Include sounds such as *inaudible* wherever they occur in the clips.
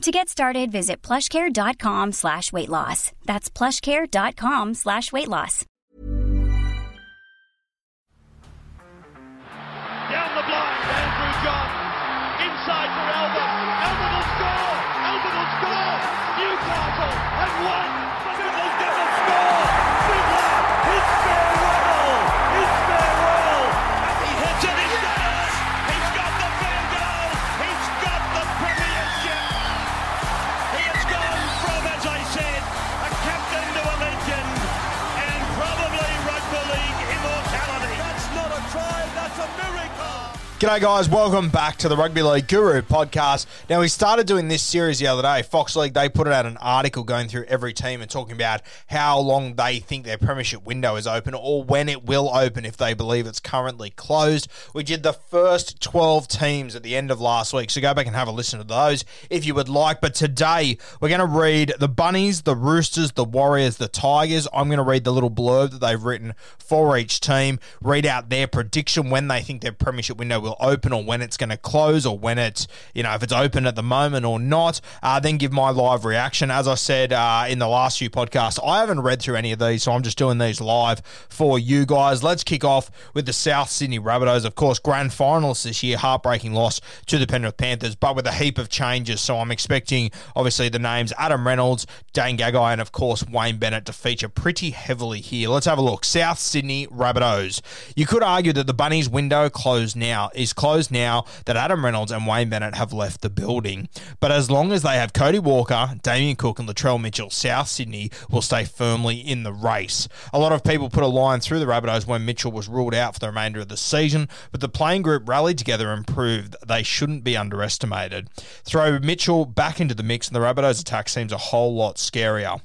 To get started, visit plushcare.com slash weight loss. That's plushcare.com slash weight loss. Down the blind, Andrew John. Inside for Albert. Albert will score. Albert will score. Newcastle have won. G'day, guys. Welcome back to the Rugby League Guru podcast. Now, we started doing this series the other day. Fox League, they put out an article going through every team and talking about how long they think their premiership window is open or when it will open if they believe it's currently closed. We did the first 12 teams at the end of last week, so go back and have a listen to those if you would like. But today, we're going to read the Bunnies, the Roosters, the Warriors, the Tigers. I'm going to read the little blurb that they've written for each team, read out their prediction when they think their premiership window will open or when it's going to close or when it's, you know, if it's open at the moment or not. Uh, then give my live reaction. As I said uh, in the last few podcasts, I haven't read through any of these, so I'm just doing these live for you guys. Let's kick off with the South Sydney Rabbitohs. Of course, grand finalists this year, heartbreaking loss to the Penrith Panthers, but with a heap of changes. So I'm expecting, obviously, the names Adam Reynolds, Dane Gagai, and of course, Wayne Bennett to feature pretty heavily here. Let's have a look. South Sydney Rabbitohs. You could argue that the Bunnies window closed now is closed now that Adam Reynolds and Wayne Bennett have left the building. But as long as they have Cody Walker, Damien Cook, and Latrell Mitchell, South Sydney will stay firmly in the race. A lot of people put a line through the Rabbitohs when Mitchell was ruled out for the remainder of the season, but the playing group rallied together and proved they shouldn't be underestimated. Throw Mitchell back into the mix, and the Rabbitohs attack seems a whole lot scarier.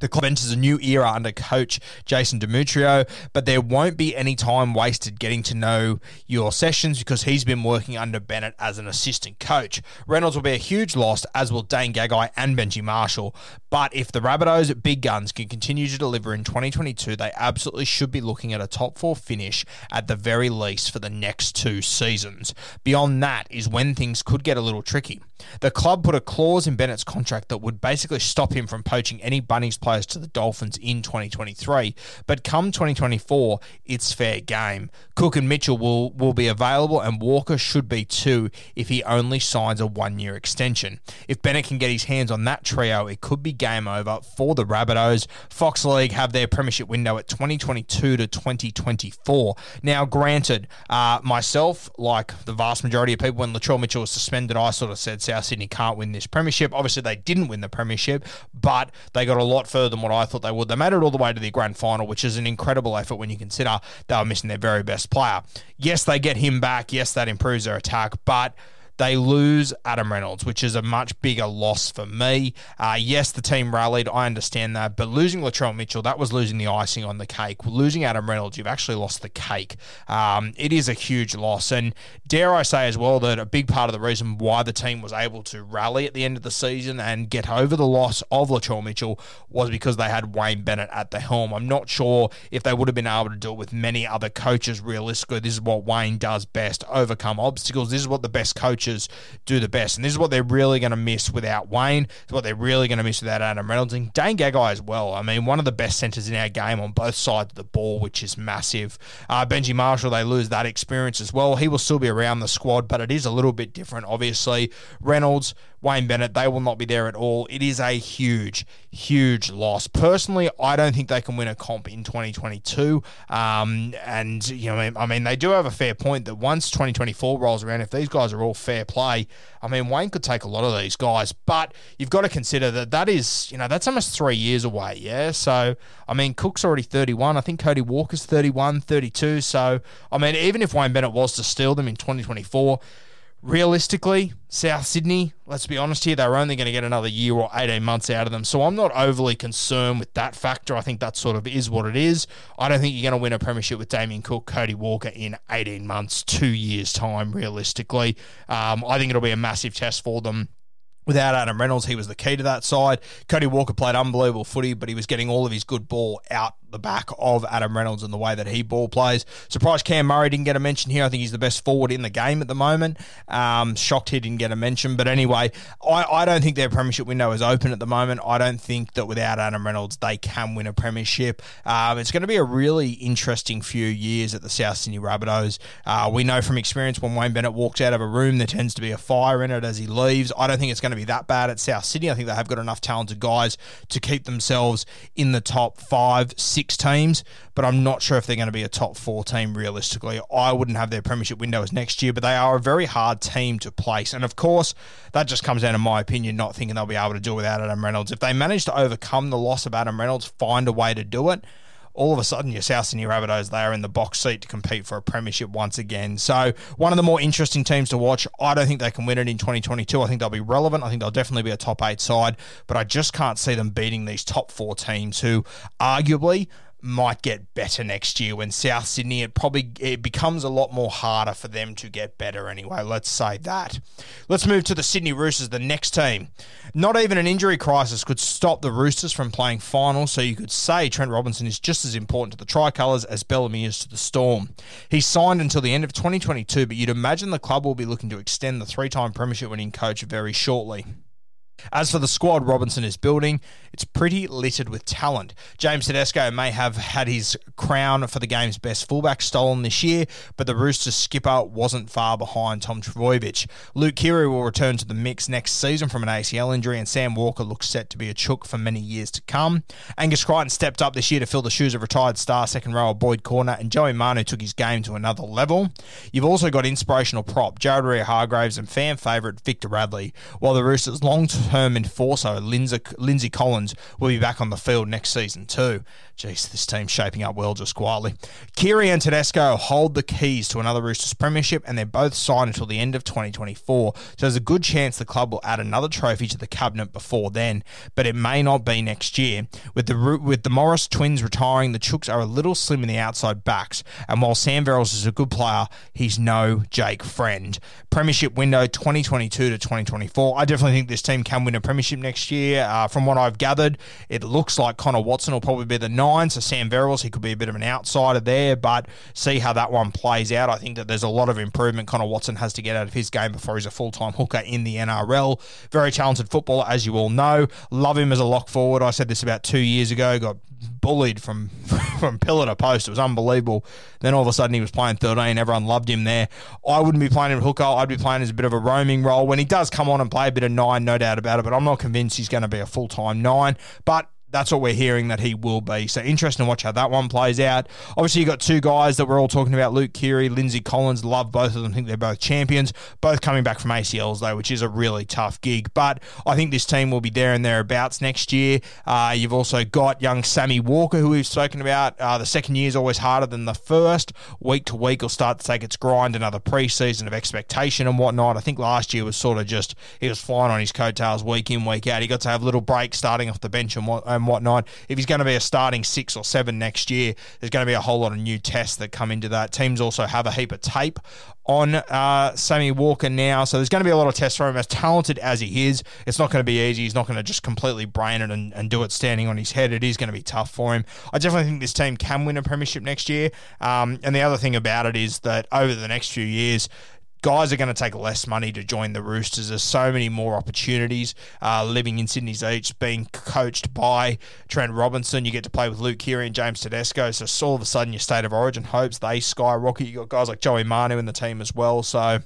The club enters a new era under coach Jason Demetriou, but there won't be any time wasted getting to know your sessions because he's been working under Bennett as an assistant coach. Reynolds will be a huge loss, as will Dane Gagai and Benji Marshall. But if the Rabbitohs big guns can continue to deliver in 2022, they absolutely should be looking at a top four finish at the very least for the next two seasons. Beyond that is when things could get a little tricky. The club put a clause in Bennett's contract that would basically stop him from poaching any Bunnies players to the Dolphins in 2023. But come 2024, it's fair game. Cook and Mitchell will, will be available, and Walker should be too if he only signs a one year extension. If Bennett can get his hands on that trio, it could be game over for the Rabbitohs. Fox League have their premiership window at 2022 to 2024. Now, granted, uh, myself, like the vast majority of people, when Latrell Mitchell was suspended, I sort of said South Sydney can't win this premiership. Obviously, they didn't win the premiership, but they got a lot further than what I thought they would. They made it all the way to the grand final, which is an incredible effort when you consider they were missing their very best player. Yes, they get him back. Yes, that improves their attack, but they lose Adam Reynolds, which is a much bigger loss for me. Uh, yes, the team rallied. I understand that. But losing Latrell Mitchell, that was losing the icing on the cake. Losing Adam Reynolds, you've actually lost the cake. Um, it is a huge loss. And dare I say as well that a big part of the reason why the team was able to rally at the end of the season and get over the loss of Latrell Mitchell was because they had Wayne Bennett at the helm. I'm not sure if they would have been able to do it with many other coaches realistically. This is what Wayne does best overcome obstacles. This is what the best coaches do the best. And this is what they're really going to miss without Wayne. It's what they're really going to miss without Adam Reynolds and Dane Gagai as well. I mean, one of the best centres in our game on both sides of the ball, which is massive. Uh, Benji Marshall, they lose that experience as well. He will still be around the squad, but it is a little bit different, obviously. Reynolds, Wayne Bennett, they will not be there at all. It is a huge, huge loss. Personally, I don't think they can win a comp in 2022. Um, and, you know, I mean, they do have a fair point that once 2024 rolls around, if these guys are all fair play, I mean, Wayne could take a lot of these guys. But you've got to consider that that is, you know, that's almost three years away, yeah? So, I mean, Cook's already 31. I think Cody Walker's 31, 32. So, I mean, even if Wayne Bennett was to steal them in 2024, realistically, South Sydney, let's be honest here, they're only going to get another year or 18 months out of them. So I'm not overly concerned with that factor. I think that sort of is what it is. I don't think you're going to win a premiership with Damien Cook, Cody Walker in 18 months, two years' time, realistically. Um, I think it'll be a massive test for them without Adam Reynolds, he was the key to that side. Cody Walker played unbelievable footy, but he was getting all of his good ball out the back of Adam Reynolds and the way that he ball plays. Surprised Cam Murray didn't get a mention here. I think he's the best forward in the game at the moment. Um, shocked he didn't get a mention. But anyway, I, I don't think their premiership window is open at the moment. I don't think that without Adam Reynolds, they can win a premiership. Um, it's going to be a really interesting few years at the South Sydney Rabbitohs. Uh, we know from experience when Wayne Bennett walks out of a room, there tends to be a fire in it as he leaves. I don't think it's going to be that bad at South Sydney. I think they have got enough talented guys to keep themselves in the top five, six teams, but I'm not sure if they're going to be a top four team realistically. I wouldn't have their premiership window as next year, but they are a very hard team to place. And of course, that just comes down to my opinion, not thinking they'll be able to do without Adam Reynolds. If they manage to overcome the loss of Adam Reynolds, find a way to do it, all of a sudden your South Sydney Rabbitohs, they are in the box seat to compete for a premiership once again. So one of the more interesting teams to watch. I don't think they can win it in 2022. I think they'll be relevant. I think they'll definitely be a top eight side, but I just can't see them beating these top four teams who arguably might get better next year. When South Sydney it probably it becomes a lot more harder for them to get better anyway. Let's say that. Let's move to the Sydney Roosters the next team. Not even an injury crisis could stop the Roosters from playing finals so you could say Trent Robinson is just as important to the Tricolours as Bellamy is to the Storm. He's signed until the end of 2022 but you'd imagine the club will be looking to extend the three-time premiership winning coach very shortly as for the squad Robinson is building, it's pretty littered with talent. James Tedesco may have had his crown for the game's best fullback stolen this year, but the Roosters skipper wasn't far behind Tom Trbojevic. Luke Keary will return to the mix next season from an ACL injury, and Sam Walker looks set to be a chook for many years to come. Angus Crichton stepped up this year to fill the shoes of retired star second rower Boyd Cordner, and Joey Manu took his game to another level. You've also got inspirational prop Jared Waerea-Hargreaves and fan favourite Victor Radley, while the Roosters' long term term enforcer, Lindsay, Lindsay Collins, will be back on the field next season too. Jeez, this team's shaping up well just quietly. Keary and Tedesco hold the keys to another Roosters premiership, and they're both signed until the end of 2024. So there's a good chance the club will add another trophy to the cabinet before then, but it may not be next year. With the with the Morris twins retiring, the Chooks are a little slim in the outside backs, and while Sam Verrills is a good player, he's no Jake Friend. Premiership window 2022 to 2024. I definitely think this team can win a premiership next year. Uh, from what I've gathered, it looks like Connor Watson will probably be the nine. So Sam Verrills, he could be a bit of an outsider there, but see how that one plays out. I think that there's a lot of improvement Connor Watson has to get out of his game before he's a full time hooker in the NRL. Very talented footballer, as you all know. Love him as a lock forward. I said this about two years ago. Got bullied from *laughs* from pillar to post. It was unbelievable. Then all of a sudden he was playing 13. Everyone loved him there. I wouldn't be playing him hooker. I'd be playing as a bit of a roaming role. When he does come on and play a bit of nine, no doubt about it. But I'm not convinced he's going to be a full time nine. But that's what we're hearing that he will be. So interesting to watch how that one plays out. Obviously, you got two guys that we're all talking about: Luke Keary, Lindsay Collins. Love both of them. Think they're both champions. Both coming back from ACLs though, which is a really tough gig. But I think this team will be there and thereabouts next year. Uh, you've also got young Sammy Walker, who we've spoken about. Uh, the second year is always harder than the first. Week to week, will start to take its grind. Another preseason of expectation and whatnot. I think last year was sort of just he was flying on his coattails week in week out. He got to have little breaks starting off the bench and what and whatnot. If he's going to be a starting six or seven next year, there's going to be a whole lot of new tests that come into that. Teams also have a heap of tape on uh, Sammy Walker now, so there's going to be a lot of tests for him. As talented as he is, it's not going to be easy. He's not going to just completely brain it and, and do it standing on his head. It is going to be tough for him. I definitely think this team can win a premiership next year. Um, and the other thing about it is that over the next few years, guys are going to take less money to join the Roosters. There's so many more opportunities uh, living in Sydney's Each, being coached by Trent Robinson. You get to play with Luke Keary and James Tedesco. So all of a sudden, your state of origin hopes they skyrocket. You got guys like Joey Manu in the team as well. So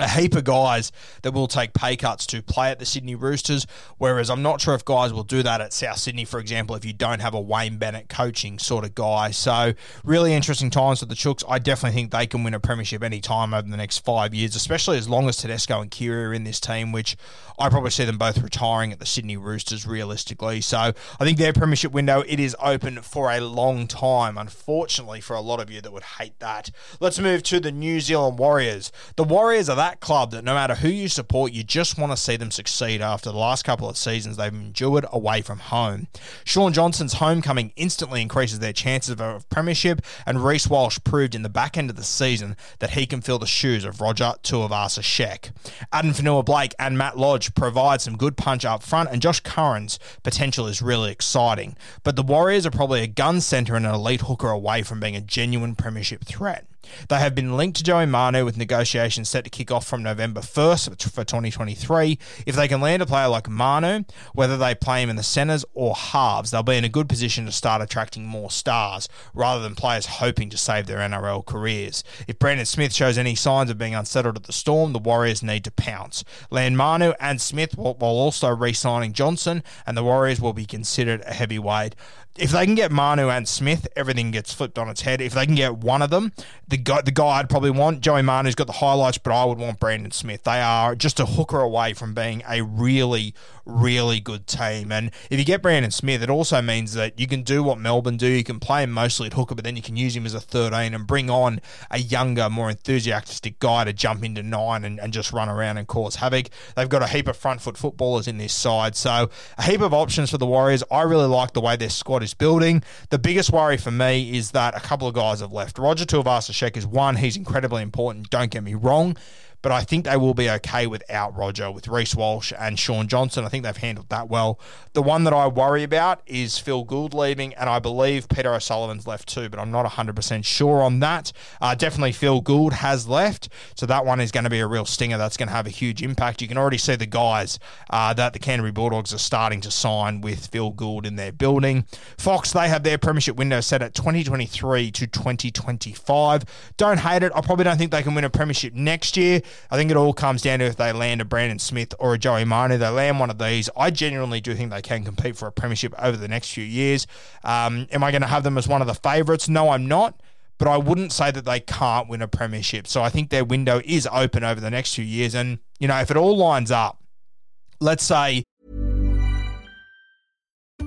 a heap of guys that will take pay cuts to play at the Sydney Roosters, whereas I'm not sure if guys will do that at South Sydney, for example, if you don't have a Wayne Bennett coaching sort of guy. So, really interesting times for the Chooks. I definitely think they can win a premiership any time over the next five years, especially as long as Tedesco and Keary are in this team, which I probably see them both retiring at the Sydney Roosters realistically. So, I think their premiership window, it is open for a long time, unfortunately, for a lot of you that would hate that. Let's move to the New Zealand Warriors. The Warriors are that that club that no matter who you support, you just want to see them succeed after the last couple of seasons they've endured away from home. Shaun Johnson's homecoming instantly increases their chances of a premiership, and Reece Walsh proved in the back end of the season that he can fill the shoes of Roger Tuivasa-Sheck. Addin Fonua-Blake and Matt Lodge provide some good punch up front, and Josh Curran's potential is really exciting. But the Warriors are probably a gun centre and an elite hooker away from being a genuine premiership threat. They have been linked to Joey Manu with negotiations set to kick off from November 1st for 2023. If they can land a player like Manu, whether they play him in the centres or halves, they'll be in a good position to start attracting more stars rather than players hoping to save their NRL careers. If Brandon Smith shows any signs of being unsettled at the Storm, the Warriors need to pounce. Land Manu and Smith while also re signing Johnson, and the Warriors will be considered a heavyweight if they can get Manu and Smith, everything gets flipped on its head. If they can get one of them, the guy, the guy I'd probably want, Joey Manu's got the highlights, but I would want Brandon Smith. They are just a hooker away from being a really, really good team. And if you get Brandon Smith, it also means that you can do what Melbourne do. You can play him mostly at hooker, but then you can use him as a 13 and bring on a younger, more enthusiastic guy to jump into nine and, and just run around and cause havoc. They've got a heap of front foot footballers in this side. So a heap of options for the Warriors. I really like the way their squad is building. The biggest worry for me is that a couple of guys have left. Roger Tuivasa-Sheck is one. He's incredibly important. Don't get me wrong but I think they will be okay without Roger, with Reece Walsh and Shaun Johnson. I think they've handled that well. The one that I worry about is Phil Gould leaving, and I believe Peter O'Sullivan's left too, but I'm not 100% sure on that. Uh, definitely Phil Gould has left, so that one is going to be a real stinger. That's going to have a huge impact. You can already see the guys uh, that the Canterbury Bulldogs are starting to sign with Phil Gould in their building. Fox, they have their premiership window set at 2023 to 2025. Don't hate it. I probably don't think they can win a premiership next year. I think it all comes down to if they land a Brandon Smith or a Joey Manu. They land one of these. I genuinely do think they can compete for a premiership over the next few years. Um, am I going to have them as one of the favourites? No, I'm not. But I wouldn't say that they can't win a premiership. So I think their window is open over the next few years. And, you know, if it all lines up, let's say.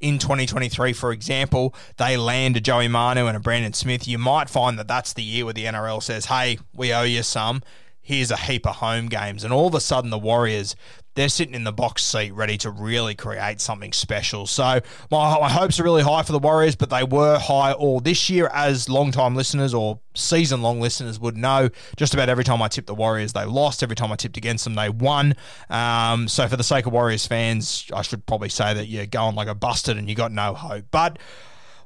in 2023, for example, they land a Joey Manu and a Brandon Smith, you might find that that's the year where the NRL says, hey, we owe you some. Here's a heap of home games. And all of a sudden, the Warriors, they're sitting in the box seat ready to really create something special. So my, my hopes are really high for the Warriors, but they were high all this year, as long-time listeners or season-long listeners would know. Just about every time I tipped the Warriors, they lost. Every time I tipped against them, they won. Um, so for the sake of Warriors fans, I should probably say that you're going like a busted and you got no hope. But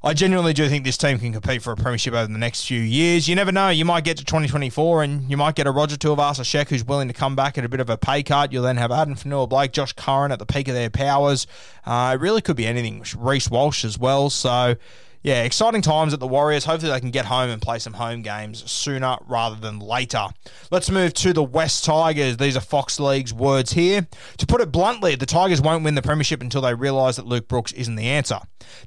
I genuinely do think this team can compete for a premiership over the next few years. You never know. You might get to 2024 and you might get a Roger Tuivasa-Sheck who's willing to come back at a bit of a pay cut. You'll then have Adam Fonua-Blake, Josh Curran at the peak of their powers. Uh, it really could be anything. Reece Walsh as well. So yeah, exciting times at the Warriors. Hopefully, they can get home and play some home games sooner rather than later. Let's move to the West Tigers. These are Fox League's words here. To put it bluntly, the Tigers won't win the Premiership until they realise that Luke Brooks isn't the answer.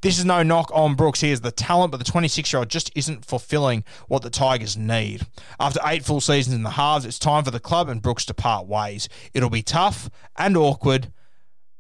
This is no knock on Brooks. He has the talent, but the 26 year old just isn't fulfilling what the Tigers need. After eight full seasons in the halves, it's time for the club and Brooks to part ways. It'll be tough and awkward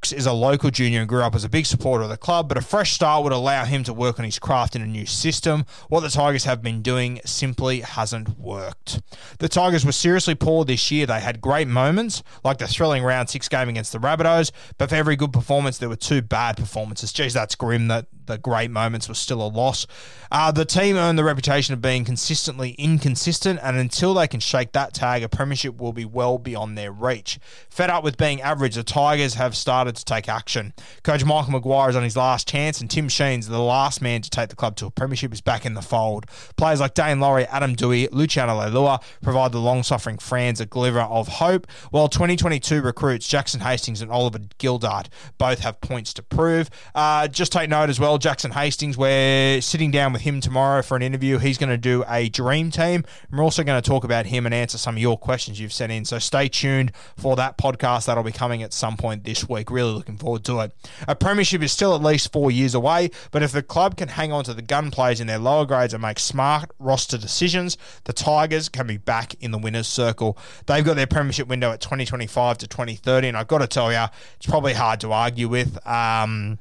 is a local junior and grew up as a big supporter of the club, but a fresh start would allow him to work on his craft in a new system. What the Tigers have been doing simply hasn't worked. The Tigers were seriously poor this year. They had great moments, like the thrilling round six game against the Rabbitohs, but for every good performance, there were two bad performances. Geez, that's grim that the great moments were still a loss. Uh, the team earned the reputation of being consistently inconsistent, and until they can shake that tag, a premiership will be well beyond their reach. Fed up with being average, the Tigers have started to take action. Coach Michael Maguire is on his last chance, and Tim Sheens, the last man to take the club to a premiership, is back in the fold. Players like Daine Laurie, Adam Doueihi, Luciano Leilua provide the long-suffering fans a glimmer of hope, while 2022 recruits Jackson Hastings and Oliver Gildart both have points to prove. Uh, just take note as well, Jackson Hastings, we're sitting down with him tomorrow for an interview. He's going to do a dream team. We're also going to talk about him and answer some of your questions you've sent in. So stay tuned for that podcast. That'll be coming at some point this week. Really looking forward to it. A premiership is still at least four years away, but if the club can hang on to the gun players in their lower grades and make smart roster decisions, the Tigers can be back in the winners' circle. They've got their premiership window at 2025 to 2030, and I've got to tell you, it's probably hard to argue with. Um,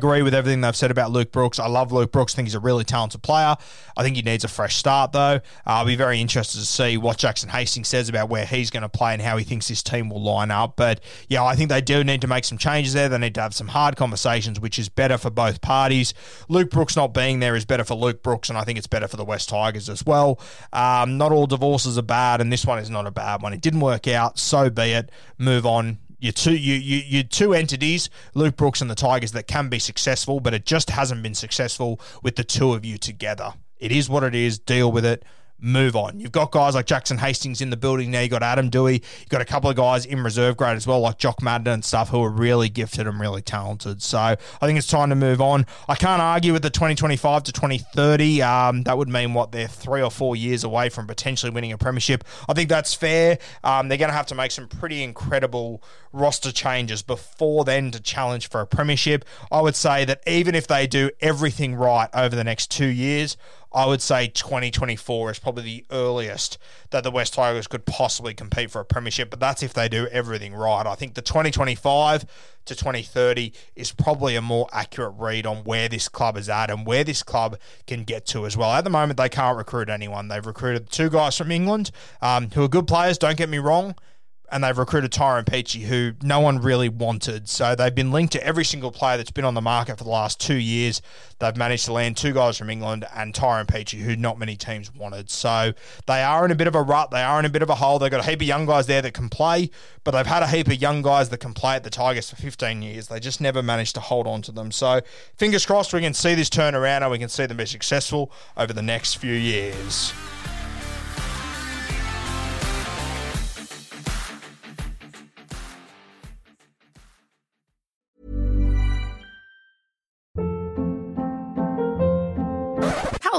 agree with everything they've said about Luke Brooks. I love Luke Brooks. I think he's a really talented player. I think he needs a fresh start, though. Uh, I'll be very interested to see what Jackson Hastings says about where he's going to play and how he thinks his team will line up. But yeah, I think they do need to make some changes there. They need to have some hard conversations, which is better for both parties. Luke Brooks not being there is better for Luke Brooks, and I think it's better for the West Tigers as well. Um, not all divorces are bad, and this one is not a bad one. It didn't work out, so be it. Move on your two you, you you two entities, Luke Brooks and the Tigers, that can be successful, but it just hasn't been successful with the two of you together. It is what it is. Deal with it move on. You've got guys like Jackson Hastings in the building now. You've got Adam Doueihi. You've got a couple of guys in reserve grade as well, like Jock Madden and stuff, who are really gifted and really talented. So I think it's time to move on. I can't argue with the 2025 to 2030. Um, that would mean what they're three or four years away from potentially winning a premiership. I think that's fair. Um, they're going to have to make some pretty incredible roster changes before then to challenge for a premiership. I would say that even if they do everything right over the next two years, I would say 2024 is probably the earliest that the West Tigers could possibly compete for a premiership, but that's if they do everything right. I think the 2025 to 2030 is probably a more accurate read on where this club is at and where this club can get to as well. At the moment, they can't recruit anyone. They've recruited two guys from England um, who are good players, don't get me wrong and they've recruited Tyrone Peachey, who no one really wanted. So they've been linked to every single player that's been on the market for the last two years. They've managed to land two guys from England and Tyrone Peachey, who not many teams wanted. So they are in a bit of a rut. They are in a bit of a hole. They've got a heap of young guys there that can play, but they've had a heap of young guys that can play at the Tigers for 15 years. They just never managed to hold on to them. So fingers crossed we can see this turn around and we can see them be successful over the next few years.